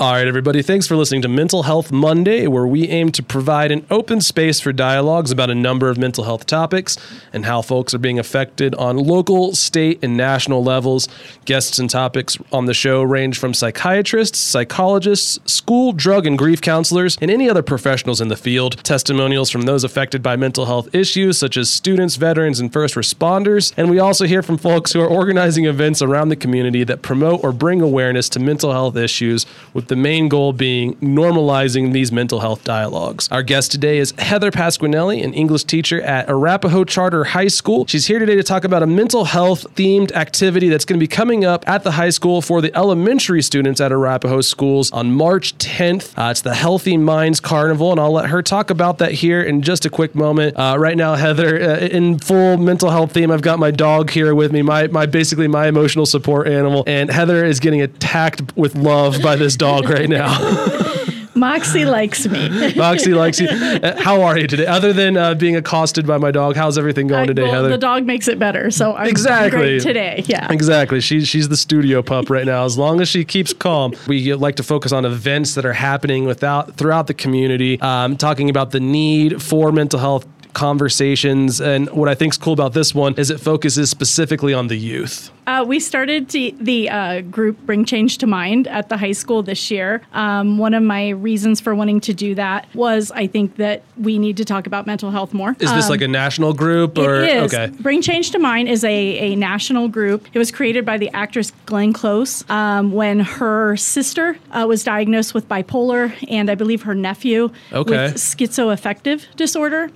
All right, everybody, thanks for listening to Mental Health Monday, where we aim to provide an open space for dialogues about a number of mental health topics and how folks are being affected on local, state, and national levels. Guests and topics on the show range from psychiatrists, psychologists, school, drug, and grief counselors, and any other professionals in the field. Testimonials from those affected by mental health issues, such as students, veterans, and first responders. And we also hear from folks who are organizing events around the community that promote or bring awareness to mental health issues with the main goal being normalizing these mental health dialogues. Our guest today is Heather Pasquinelli, an English teacher at Arapahoe Charter High School. She's here today to talk about a mental health themed activity that's going to be coming up at the high school for the elementary students at Arapahoe schools on March 10th. Uh, it's the Healthy Minds Carnival, and I'll let her talk about that here in just a quick moment. Uh, right now, Heather, uh, in full mental health theme, I've got my dog here with me, my, my basically my emotional support animal, and Heather is getting attacked with love by this dog right now. Moxie likes me. Moxie likes you. Uh, How are you today? Other than uh, being accosted by my dog, how's everything going I- today, well, Heather? The dog makes it better, so I'm Exactly. great today. Yeah. Exactly. She's she's the studio pup right now. As long as she keeps calm, we like to focus on events that are happening without throughout the community, um, talking about the need for mental health conversations. And what I think is cool about this one is it focuses specifically on the youth. Uh, we started to, the uh, group Bring Change to Mind at the high school this year. Um, one of my reasons for wanting to do that was I think that we need to talk about mental health more. Is this like a national group or Um, It is. okay? Bring Change to Mind is a, a national group. It was created by the actress Glenn Close um, when her sister uh, was diagnosed with bipolar and I believe her nephew Okay. with schizoaffective disorder.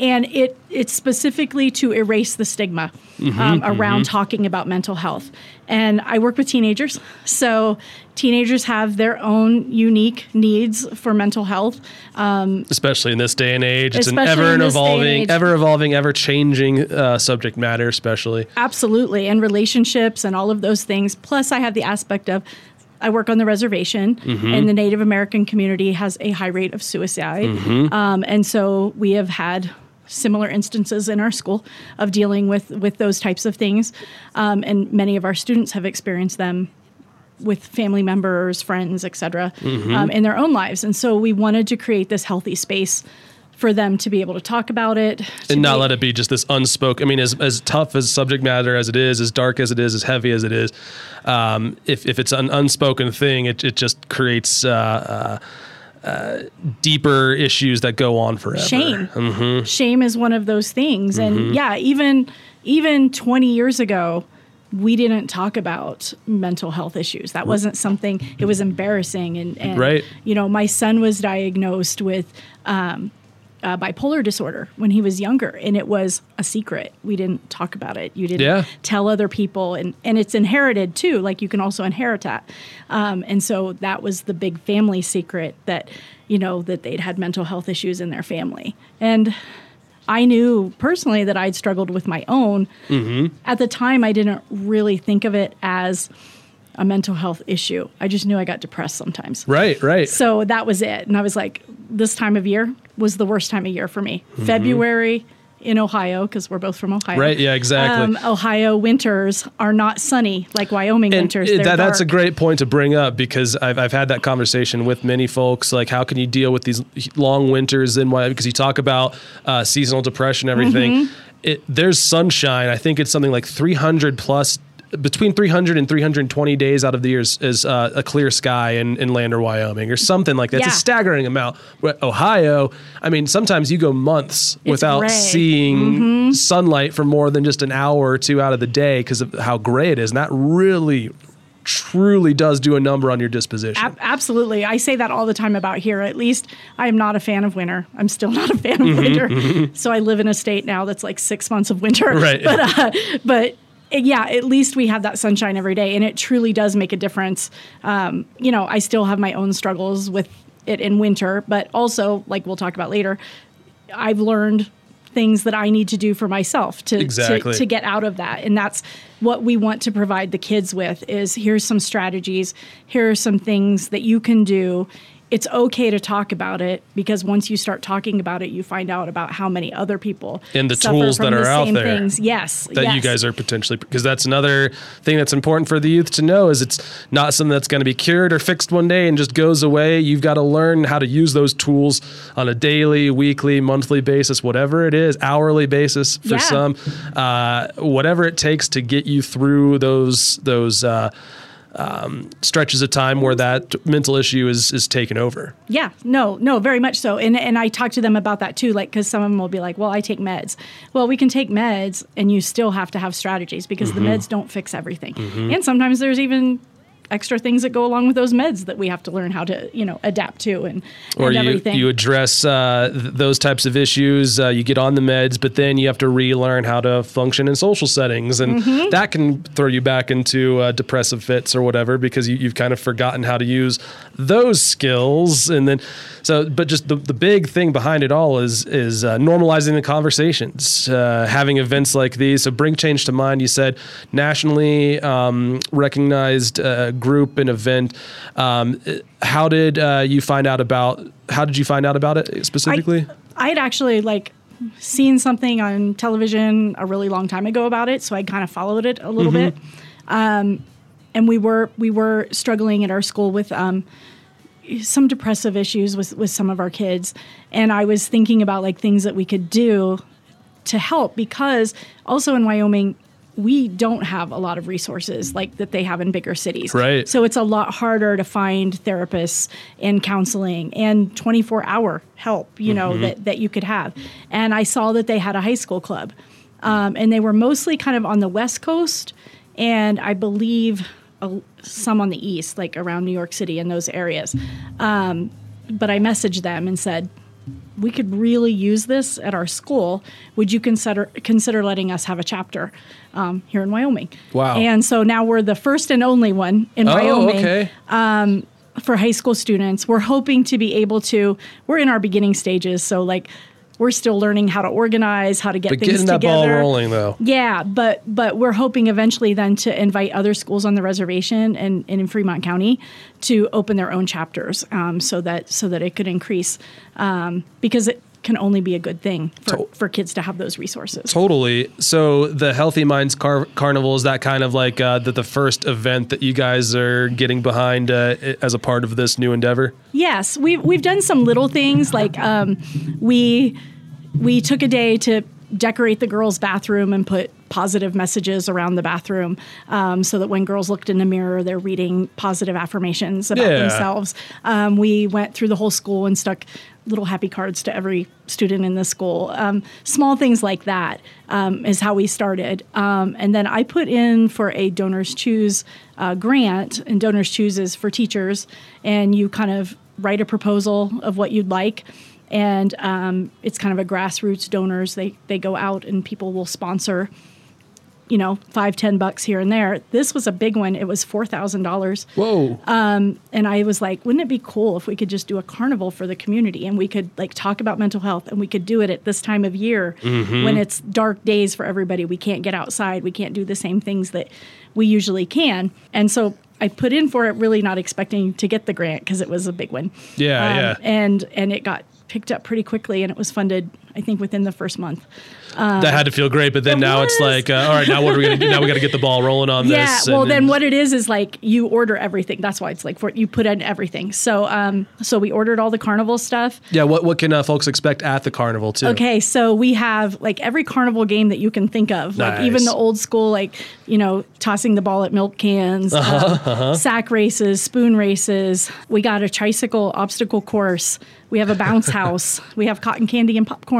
And it it's specifically to erase the stigma Mm-hmm, um, around talking about mental health. And I work with teenagers, so teenagers have their own unique needs for mental health. Especially in this day and age, it's an ever and evolving, ever evolving, ever changing uh, subject matter. Especially, Absolutely. And relationships and all of those things. Plus, I have the aspect of I work on the reservation, and the Native American community has a high rate of suicide. Um, and so we have had similar instances in our school of dealing with, with those types of things. Um, and many of our students have experienced them with family members, friends, etc., um, in their own lives. And so we wanted to create this healthy space for them to be able to talk about it. and not be- let it be just this unspoken. I mean, as, as tough as subject matter as it is, as dark as it is, as heavy as it is, um, if, if it's an unspoken thing, it, it just creates uh, uh, uh, deeper issues that go on forever. shame. Shame is one of those things. And yeah even even 20 years ago we didn't talk about mental health issues. That wasn't something it was embarrassing. And, and Right. you know my son was diagnosed with um, uh, bipolar disorder when he was younger and it was a secret. We didn't talk about it. You didn't Yeah. tell other people and, and it's inherited too. Like you can also inherit that. Um, and so that was the big family secret that you know that they'd had mental health issues in their family. And i knew personally that i'd struggled with my own. At the time i didn't really think of it as a mental health issue. I just knew i got depressed sometimes. Right, right. so that was it. And I was like, this time of year was the worst time of year for me. February in Ohio, because we're both from Ohio. Mm-hmm. Right, yeah, exactly. Um, Ohio winters are not sunny like Wyoming And winters. that, that's a great point to bring up because I've, I've had that conversation with many folks. Like, how can you deal with these long winters and why? Because you talk about uh, seasonal depression, and everything. Mm-hmm. It, there's sunshine. I think it's something like 300 plus. Between 300 and 320 days out of the year is, is uh, a clear sky in, in Lander, Wyoming, or something like that. It's a staggering amount. But Ohio, I mean, sometimes you go months without gray. Mm-hmm. seeing sunlight for more than just an hour or two out of the day because of how gray it is. And that really, truly does do a number on your disposition. Ab- absolutely. I say that all the time about here. At least I am not a fan of winter. I'm still not a fan Mm-hmm, of winter. So I live in a state now that's like six months of winter. Right. But, uh, but yeah, at least we have that sunshine every day. And it truly does make a difference. Um, you know, I still have my own struggles with it in winter, but also, like we'll talk about later, I've learned things that I need to do for myself to, Exactly. to, to get out of that. And that's what we want to provide the kids with is here's some strategies, here are some things that you can do it's okay to talk about it because once you start talking about it, you find out about how many other people And the tools that the are out same there Things. Yes, that you guys are potentially because that's another thing that's important for the youth to know is it's not something that's going to be cured or fixed one day and just goes away you've got to learn how to use those tools on a daily weekly monthly basis whatever it is hourly basis for Yeah. some uh, whatever it takes to get you through those those uh, um, stretches of time where that mental issue is is taken over Yeah, no, no, very much so. And and I talk to them about that too, like because some of them will be like, "Well, I take meds." Well, we can take meds, and you still have to have strategies because Mm-hmm. the meds don't fix everything. And sometimes there's even extra things that go along with those meds that we have to learn how to, you know, adapt to and, or and you, everything. you address uh, th- those types of issues uh, you get on the meds but then you have to relearn how to function in social settings and Mm-hmm. that can throw you back into uh, depressive fits or whatever because you, you've kind of forgotten how to use those skills and then so but just the, the big thing behind it all is is uh, normalizing the conversations uh, having events like these so bring change to mind you said nationally um, recognized uh, group and event um, how did uh, you find out about how did you find out about it specifically I had actually like seen something on television a really long time ago about it, so I kind of followed it a little Mm-hmm. bit. Um, and we were we were struggling at our school with um, some depressive issues with with some of our kids, and I was thinking about like things that we could do to help because also in Wyoming we don't have a lot of resources like that they have in bigger cities. Right. So it's a lot harder to find therapists and counseling and 24 hour help, you know, that, that you could have. And I saw that they had a high school club. Um, and they were mostly kind of on the West Coast and I believe a, some on the East, like around New York City and those areas. Um, but I messaged them and said, we could really use this at our school. Would you consider consider letting us have a chapter um, here in Wyoming? Wow. And so now we're the first and only one in oh Wyoming okay for high school students. We're hoping to be able to. We're in our beginning stages, so like we're still learning how to organize, how to get but things getting that together. ball rolling though Yeah, but but we're hoping eventually then to invite other schools on the reservation and, and in Fremont County to open their own chapters, um, so that so that it could increase um, because it can only be a good thing for, To- for kids to have those resources. Totally. So the Healthy Minds Car- Carnival is that kind of like uh, the, the first event that you guys are getting behind uh, as a part of this new endeavor. Yes, we've we've done some little things like um, we we took a day to decorate the girls' bathroom and put positive messages around the bathroom um, so that when girls looked in the mirror, they're reading positive affirmations about Yeah. themselves. Um, we went through the whole school and stuck little happy cards to every student in the school. Um, small things like that um, is how we started. Um, and then I put in for a Donors Choose uh, grant, and Donors Choose is for teachers, and you kind of write a proposal of what you'd like. And um, it's kind of a grassroots donors. They they go out and people will sponsor you know, five, ten bucks here and there. This was a big one. It was four thousand dollars. Whoa. And I was like, wouldn't it be cool if we could just do a carnival for the community and we could like talk about mental health and we could do it at this time of year when it's dark days for everybody. We can't get outside. We can't do the same things that we usually can. And so I put in for it really not expecting to get the grant because it was a big one. Yeah, Um, yeah. And and it got picked up pretty quickly and it was funded I think within the first month. that had to feel great, but then it now it's like, uh, all right, now what are we to do? Now we got to get the ball rolling on Yeah, this. well, and- then what it is is like you order everything. That's why it's like for you put in everything. So, um, so we ordered all the carnival stuff. Yeah, what, what can uh, folks expect at the carnival, too? Okay, so we have like every carnival game that you can think of, like even the old school, like you know, tossing the ball at milk cans, Uh-huh, um, sack races, spoon races. We got a tricycle obstacle course. We have a bounce house. We have cotton candy and popcorn.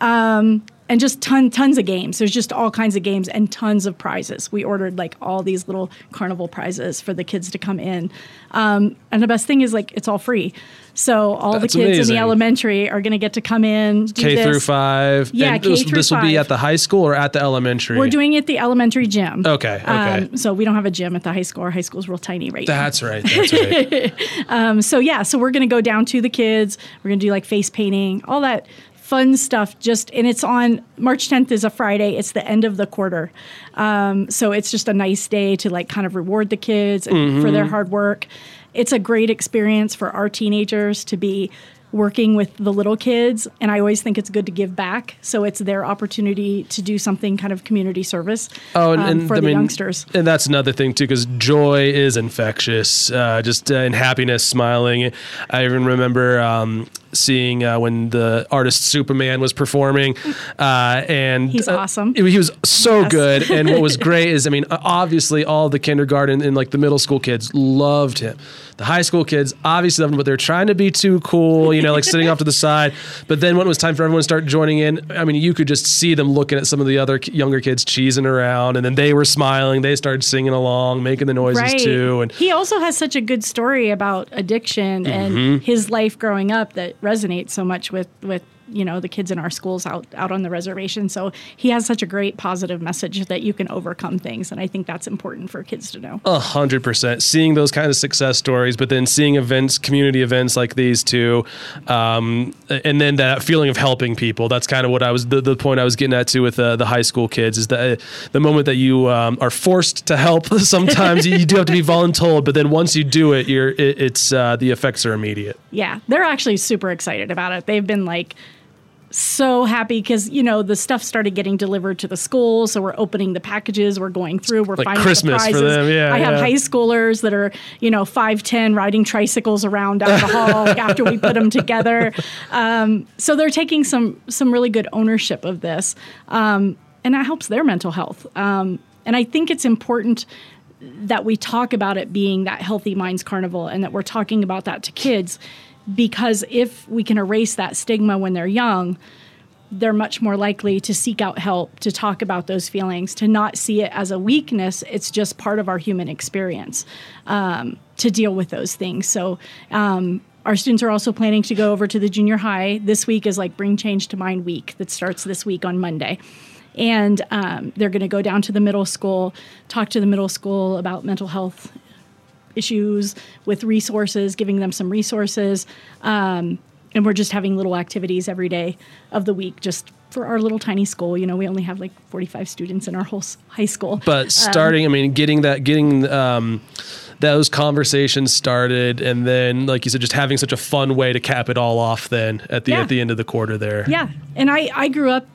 Um, and just ton tons of games. There's just all kinds of games and tons of prizes. We ordered like all these little carnival prizes for the kids to come in. Um, and the best thing is like it's all free. So all That's the kids in the elementary are going to get to come in, do K this. through five. Yeah, And K this, through this will be at the high school or at the elementary? We're doing it at the elementary gym. Okay, okay. Um, so we don't have a gym at the high school. Our high school's real tiny right now. That's right. That's right. So yeah, so we're gonna go down to the kids. We're gonna do like face painting, all that fun stuff. Just and it's on March 10th is a Friday. It's the end of the quarter, um, so it's just a nice day to like kind of reward the kids for Mm-hmm. their hard work. it's a great experience for our teenagers to be working with the little kids and i always think it's good to give back so it's their opportunity to do something kind of community service Oh, and, um, and for I the mean, youngsters and that's another thing too, because joy is infectious. Uh, just uh, and happiness, smiling. I even remember um, seeing uh, when the artist Supaman was performing, uh, and He's uh, awesome. He was so Yes. good, and what was great is, I mean, obviously all the kindergarten and like the middle school kids loved him. The high school kids obviously loved him, but they're trying to be too cool, you know, like sitting off to the side. But then when it was time for everyone to start joining in, I mean, you could just see them looking at some of the other younger kids cheesing around, and then they were smiling. They started singing along, making the noises too, and he also has such a good story about addiction Mm-hmm. and his life growing up that resonates so much with with you know the kids in our schools out out on the reservation so he has such a great positive message that you can overcome things and i think that's important for kids to know A hundred percent. Seeing those kind of success stories, but then seeing events, community events like these two, um, and then that feeling of helping people. That's kind of what I was the, the point I was getting at too with uh, the high school kids is that uh, the moment that you um, are forced to help. Sometimes you, you do have to be voluntold, but then once you do it, you're it, it's uh, the effects are immediate. yeah they're actually super excited about it they've been like so happy because you know the stuff started getting delivered to the school so we're opening the packages we're going through we're Like finding Christmas the for them, yeah, i have yeah. high schoolers that are you know 510 riding tricycles around down the hall after we put them together. Um, so they're taking some some really good ownership of this um, and that helps their mental health. Um, and i think it's important that we talk about it being that healthy minds carnival and that we're talking about that to kids because if we can erase that stigma when they're young they're much more likely to seek out help to talk about those feelings to not see it as a weakness. It's just part of our human experience um, to deal with those things. So um, our students are also planning to go over to the junior high. This week is like bring change to mind week that starts this week on monday. And um, they're going to go down to the middle school talk to the middle school about mental health issues with resources, giving them some resources. Um, and we're just having little activities every day of the week just for our little tiny school. You know, we only have like 45 students in our whole high school. But starting, I mean, getting that, getting um, those conversations started, and then, like you said, just having such a fun way to cap it all off. Then at the Yeah. at the end of the quarter, there. Yeah, and I I grew up.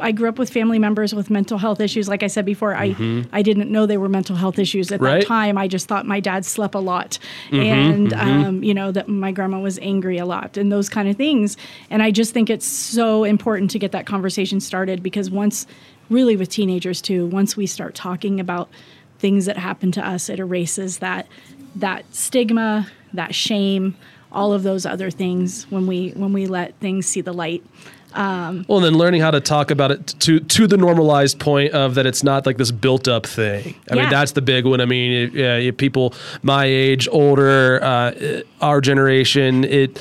I grew up with family members with mental health issues. Like I said before, I I didn't know they were mental health issues at Mm-hmm. Right. that time. I just thought my dad slept a lot, Mm-hmm, and Um, you know that my grandma was angry a lot, and those kind of things. And I just think it's so important to get that conversation started because once, really with teenagers too, once we start talking about things that happen to us, it erases that that stigma, that shame, all of those other things when we when we let things see the light. Well, and then learning how to talk about it to to the normalized point of that it's not like this built up thing. I mean, that's the big one. I mean, it, yeah, it- people my age, older, uh, our generation, it.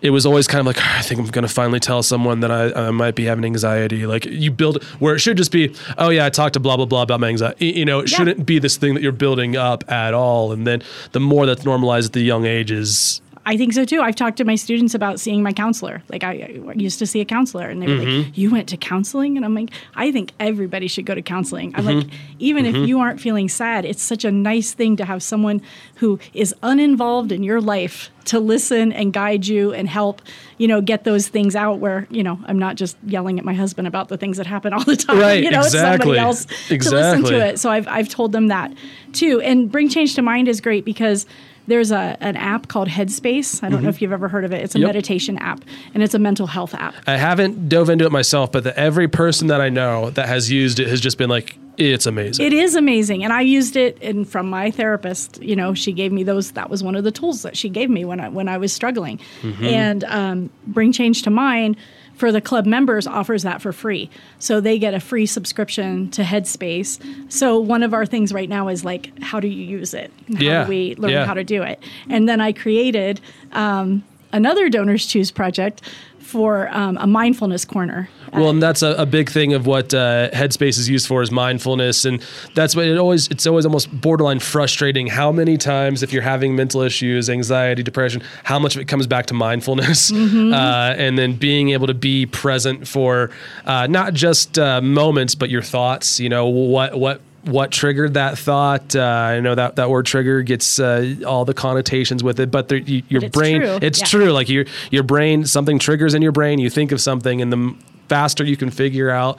It was always kind of like I think I'm going to finally tell someone that I, I might be having anxiety. Like you build where it should just be, oh yeah, I talked to blah blah blah about my anxiety. You know, it Yeah. shouldn't be this thing that you're building up at all. And then the more that's normalized at the young ages, I think so too. I've talked to my students about seeing my counselor. Like I, I used to see a counselor, and they were Mm-hmm. like, "You went to counseling?" And I'm like, "I think everybody should go to counseling." I'm like, Mm-hmm. even if you aren't feeling sad, it's such a nice thing to have someone who is uninvolved in your life to listen and guide you and help, you know, get those things out. Where you know, I'm not just yelling at my husband about the things that happen all the time. Right, You know, it's exactly. somebody else to listen to it. So I've I've told them that too. And Bring Change to Mind is great because there's a an app called Headspace. I don't know if you've ever heard of it. It's a Mm-hmm. Yep. meditation app and it's a mental health app. I haven't dove into it myself, but the, every person that I know that has used it has just been like, it's amazing. It is amazing, and I used it. And from my therapist, you know, she gave me those. That was one of the tools that she gave me when I when I was struggling. Mm-hmm. And um, Bring Change to Mind for the club members offers that for free, so they get a free subscription to Headspace. So one of our things right now is like, how do you use it? How Yeah, do we learn yeah. how to do it? And then I created um, another Donors Choose project for um, a mindfulness corner. Well, and that's a, a big thing of what uh, Headspace is used for is mindfulness, and that's what it always. It's always almost borderline frustrating how many times if you're having mental issues, anxiety, depression, how much of it comes back to mindfulness, Mm-hmm. uh, and then being able to be present for uh, not just uh, moments but your thoughts. You know what what what triggered that thought. Uh, I know that that word trigger gets uh, all the connotations with it, but there, you, your But it's brain, true. it's Yeah. true. Like your your brain, something triggers in your brain. You think of something, and the faster you can figure out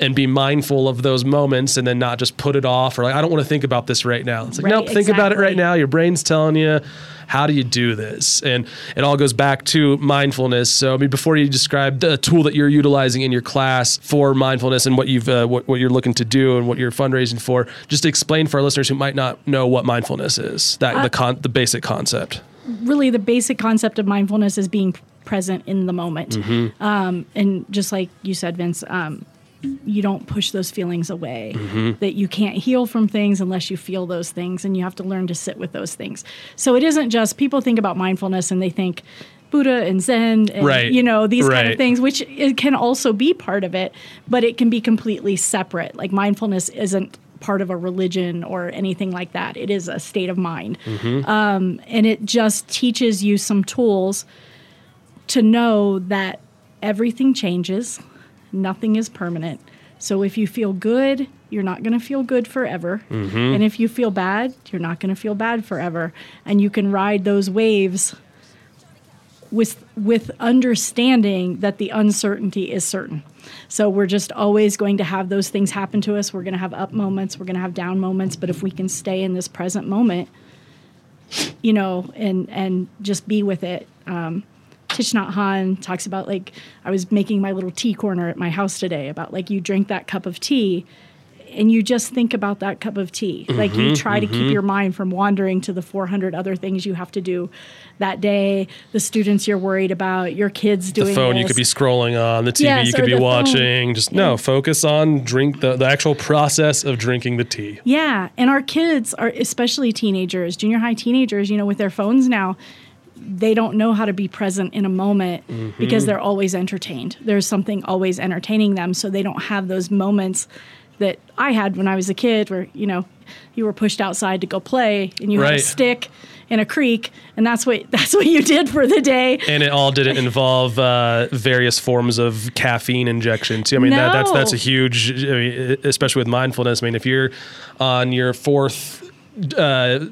and be mindful of those moments, and then not just put it off or like I don't want to think about this right now. It's like Right, nope, think about it right now. Your brain's telling you. How do you do this? And it all goes back to mindfulness. So, I mean, before you describe the tool that you're utilizing in your class for mindfulness and what you've uh, what, what you're looking to do and what you're fundraising for, just explain for our listeners who might not know what mindfulness is. That the con- the basic concept. really the basic concept of mindfulness is being present in the moment. Mm-hmm. Um, and just like you said, Vince, um, you don't push those feelings away. Mm-hmm. That you can't heal from things unless you feel those things, and you have to learn to sit with those things. So it isn't just people think about mindfulness and they think Buddha and Zen, and, Right. you know these kind of things, which it can also be part of it, but it can be completely separate. Like mindfulness isn't part of a religion or anything like that. It is a state of mind Um, and it just teaches you some tools to know that everything changes, nothing is permanent. So if you feel good, you're not going to feel good forever. And if you feel bad, you're not going to feel bad forever. And you can ride those waves with with understanding that the uncertainty is certain. So we're just always going to have those things happen to us. We're going to have up moments, we're going to have down moments, but if we can stay in this present moment, you know, and and just be with it. Um, Thich Nhat Hanh talks about like I was making my little tea corner at my house today about like you drink that cup of tea and you just think about that cup of tea. like Mm-hmm, you try to keep your mind from wandering to the 400 other things you have to do that day, the students you're worried about, your kids doing The phone you could be scrolling on, the TV Yes, you could be the phone. watching. Just no, focus on drink the, the actual process of drinking the tea. Yeah, and our kids are especially teenagers, junior high teenagers, you know, with their phones now, they don't know how to be present in a moment because they're always entertained. There's something always entertaining them, so they don't have those moments that I had when I was a kid where, you know, you were pushed outside to go play and you had a stick in a creek and that's what that's what you did for the day. And it all didn't involve uh, various forms of caffeine injection too. I mean, that, that's that's a huge, I mean, especially with mindfulness. I mean, if you're on your fourth uh,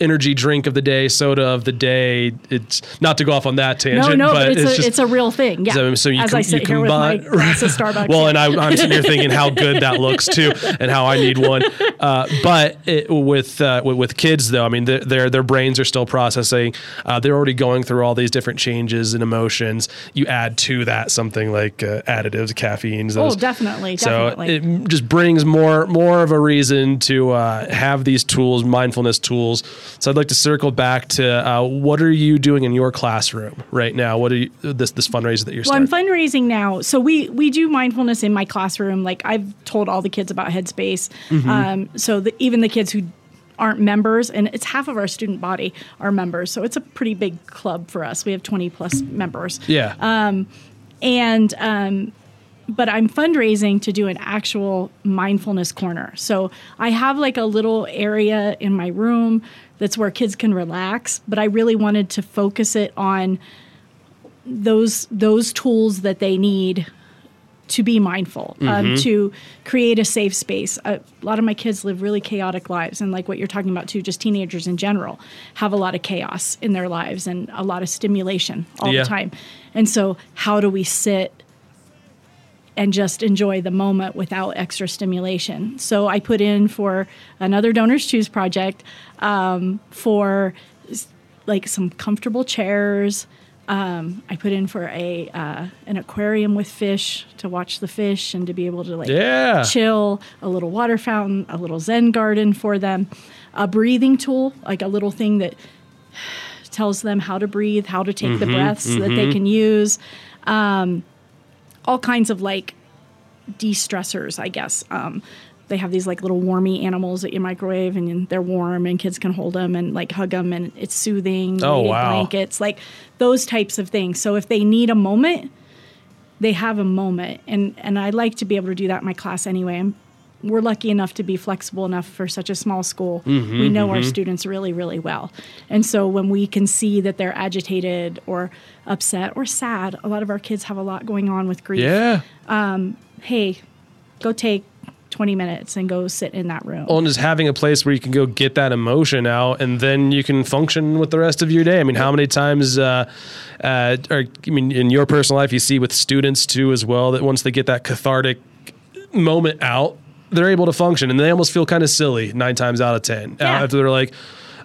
energy drink of the day, soda of the day, it's not to go off on that tangent, no, no, but it's, it's, a, just it's a real thing. Yeah. So, so you, As com- I sit you here combine, with my Starbucks. well, and I, I'm sitting here thinking how good that looks too, and how I need one. Uh, but it, with, uh, with with kids though, I mean, their their, their brains are still processing. Uh, they're already going through all these different changes and emotions. You add to that something like uh, additives, caffeines. Oh, Those, definitely, So definitely. it just brings more more of a reason to uh, have these tools, mindfulness tools. So I'd like to circle back to uh, what are you doing in your classroom right now? What are you, this this fundraiser that you're Well, I'm fundraising now. So we we do mindfulness in my classroom. Like I've told all the kids about Headspace. Mm-hmm. Um, so the, even the kids who aren't members, and it's half of our student body are members. So it's a pretty big club for us. We have 20 plus members. yeah. Um, And um, but I'm fundraising to do an actual mindfulness corner. So I have like a little area in my room that's where kids can relax, but I really wanted to focus it on those those tools that they need to be mindful, um, to create a safe space. A lot of my kids live really chaotic lives, and like what you're talking about too, just teenagers in general have a lot of chaos in their lives and a lot of stimulation all Yeah. the time. And so, how do we sit and just enjoy the moment without extra stimulation? So, I put in for another Donors Choose project um, for like some comfortable chairs. Um, I put in for a uh, an aquarium with fish to watch the fish and to be able to like Yeah. chill, a little water fountain, a little Zen garden for them, a breathing tool, like a little thing that tells them how to breathe, how to take Mm-hmm, the breaths that they can use, um, all kinds of like de-stressors, I guess. Um, they have these like little warmy animals that you microwave and they're warm and kids can hold them and like hug them and it's soothing. Oh, wow. Blankets, like those types of things. So if they need a moment, they have a moment and and I like to be able to do that in my class anyway. I'm, we're lucky enough to be flexible enough for such a small school. Mm-hmm, we know our students really really well. And so when we can see that they're agitated or upset or sad, a lot of our kids have a lot going on with grief. Yeah. Um, Hey, go take 20 minutes and go sit in that room. Well, and just having a place where you can go get that emotion out, and then you can function with the rest of your day. I mean, how many times, uh, uh, or I mean, in your personal life, you see with students too as well that once they get that cathartic moment out, they're able to function, and they almost feel kind of silly nine times out of ten Yeah. after they're like.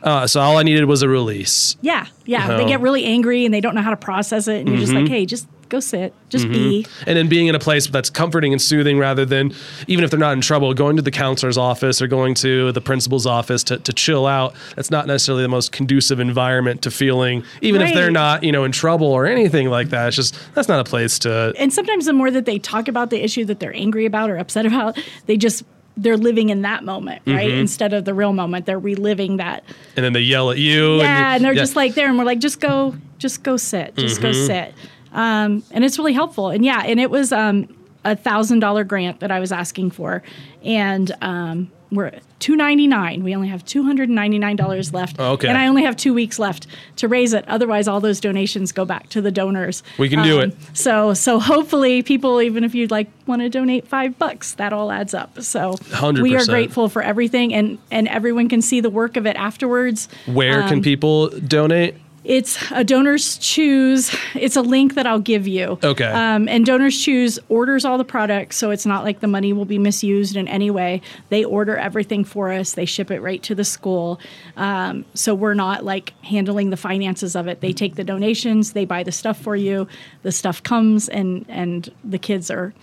Uh, so all I needed was a release. yeah, yeah. Oh. They get really angry and they don't know how to process it, and you're just like, hey, just go sit, just be. and then being in a place that's comforting and soothing rather than even if they're not in trouble going to the counselor's office or going to the principal's office to, to chill out that's not necessarily the most conducive environment to feeling even if they're not you know in trouble or anything like that it's just that's not a place to And sometimes the more that they talk about the issue that they're angry about or upset about, they just they're living in that moment, right? Mm-hmm. Instead of the real moment, they're reliving that. and then they yell at you Yeah, and they're yeah. just like there, and we're like, just go, just go sit, just go Mm-hmm. sit. Um, and it's really helpful. And yeah, and it was um, a thousand dollar grant that I was asking for, and um, we're at two ninety nine. We only have two hundred and ninety nine dollars left. Oh, okay. and I only have two weeks left to raise it. Otherwise, all those donations go back to the donors. We can do it. So, so hopefully, people, even if you'd like want to donate five bucks, that all adds up. So, we are grateful for everything, and and everyone can see the work of it afterwards. where Um, can people donate It's a donors choose. It's a link that I'll give you. Okay. Um, and donors choose orders all the products, so it's not like the money will be misused in any way. They order everything for us. They ship it right to the school. Um, so we're not like handling the finances of it. They take the donations. They buy the stuff for you. The stuff comes, and and the kids are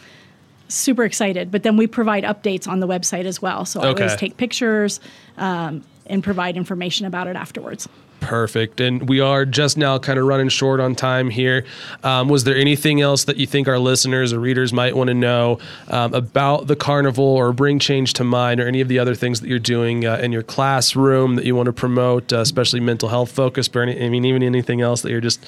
super excited. But then we provide updates on the website as well. So I Okay. always take pictures um, and provide information about it afterwards. Perfect. And we are just now kind of running short on time here. Um, was there anything else that you think our listeners or readers might want to know um, about the carnival or bring change to mind or any of the other things that you're doing uh, in your classroom that you want to promote, uh, especially mental health focused, or any, I mean, even anything else that you're just.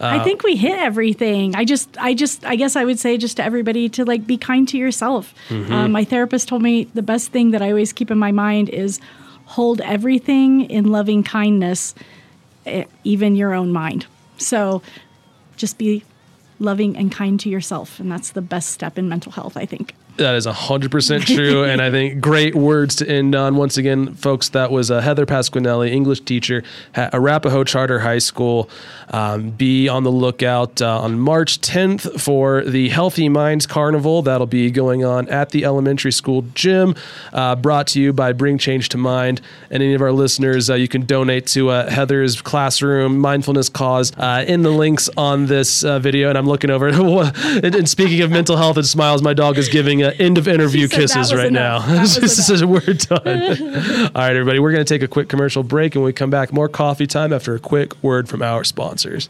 Uh, I think we hit everything. I just, I just, I guess I would say just to everybody to like be kind to yourself. Mm-hmm. Um, my therapist told me the best thing that I always keep in my mind is hold everything in loving kindness, even your own mind. So just be loving and kind to yourself. And that's the best step in mental health, I think. That is 100% true. and I think great words to end on. Once again, folks, that was uh, Heather Pasquinelli, English teacher at Arapahoe Charter High School. Um, be on the lookout uh, on March 10th for the Healthy Minds Carnival. That'll be going on at the elementary school gym, uh, brought to you by Bring Change to Mind. And any of our listeners, uh, you can donate to uh, Heather's classroom mindfulness cause uh, in the links on this video. And I'm looking over. and, and speaking of mental health and smiles, my dog is giving uh, end of interview She said that kisses right enough. now. This is we're done. All right, everybody, we're going to take a quick commercial break, and when we come back, more coffee time after a quick word from our sponsors.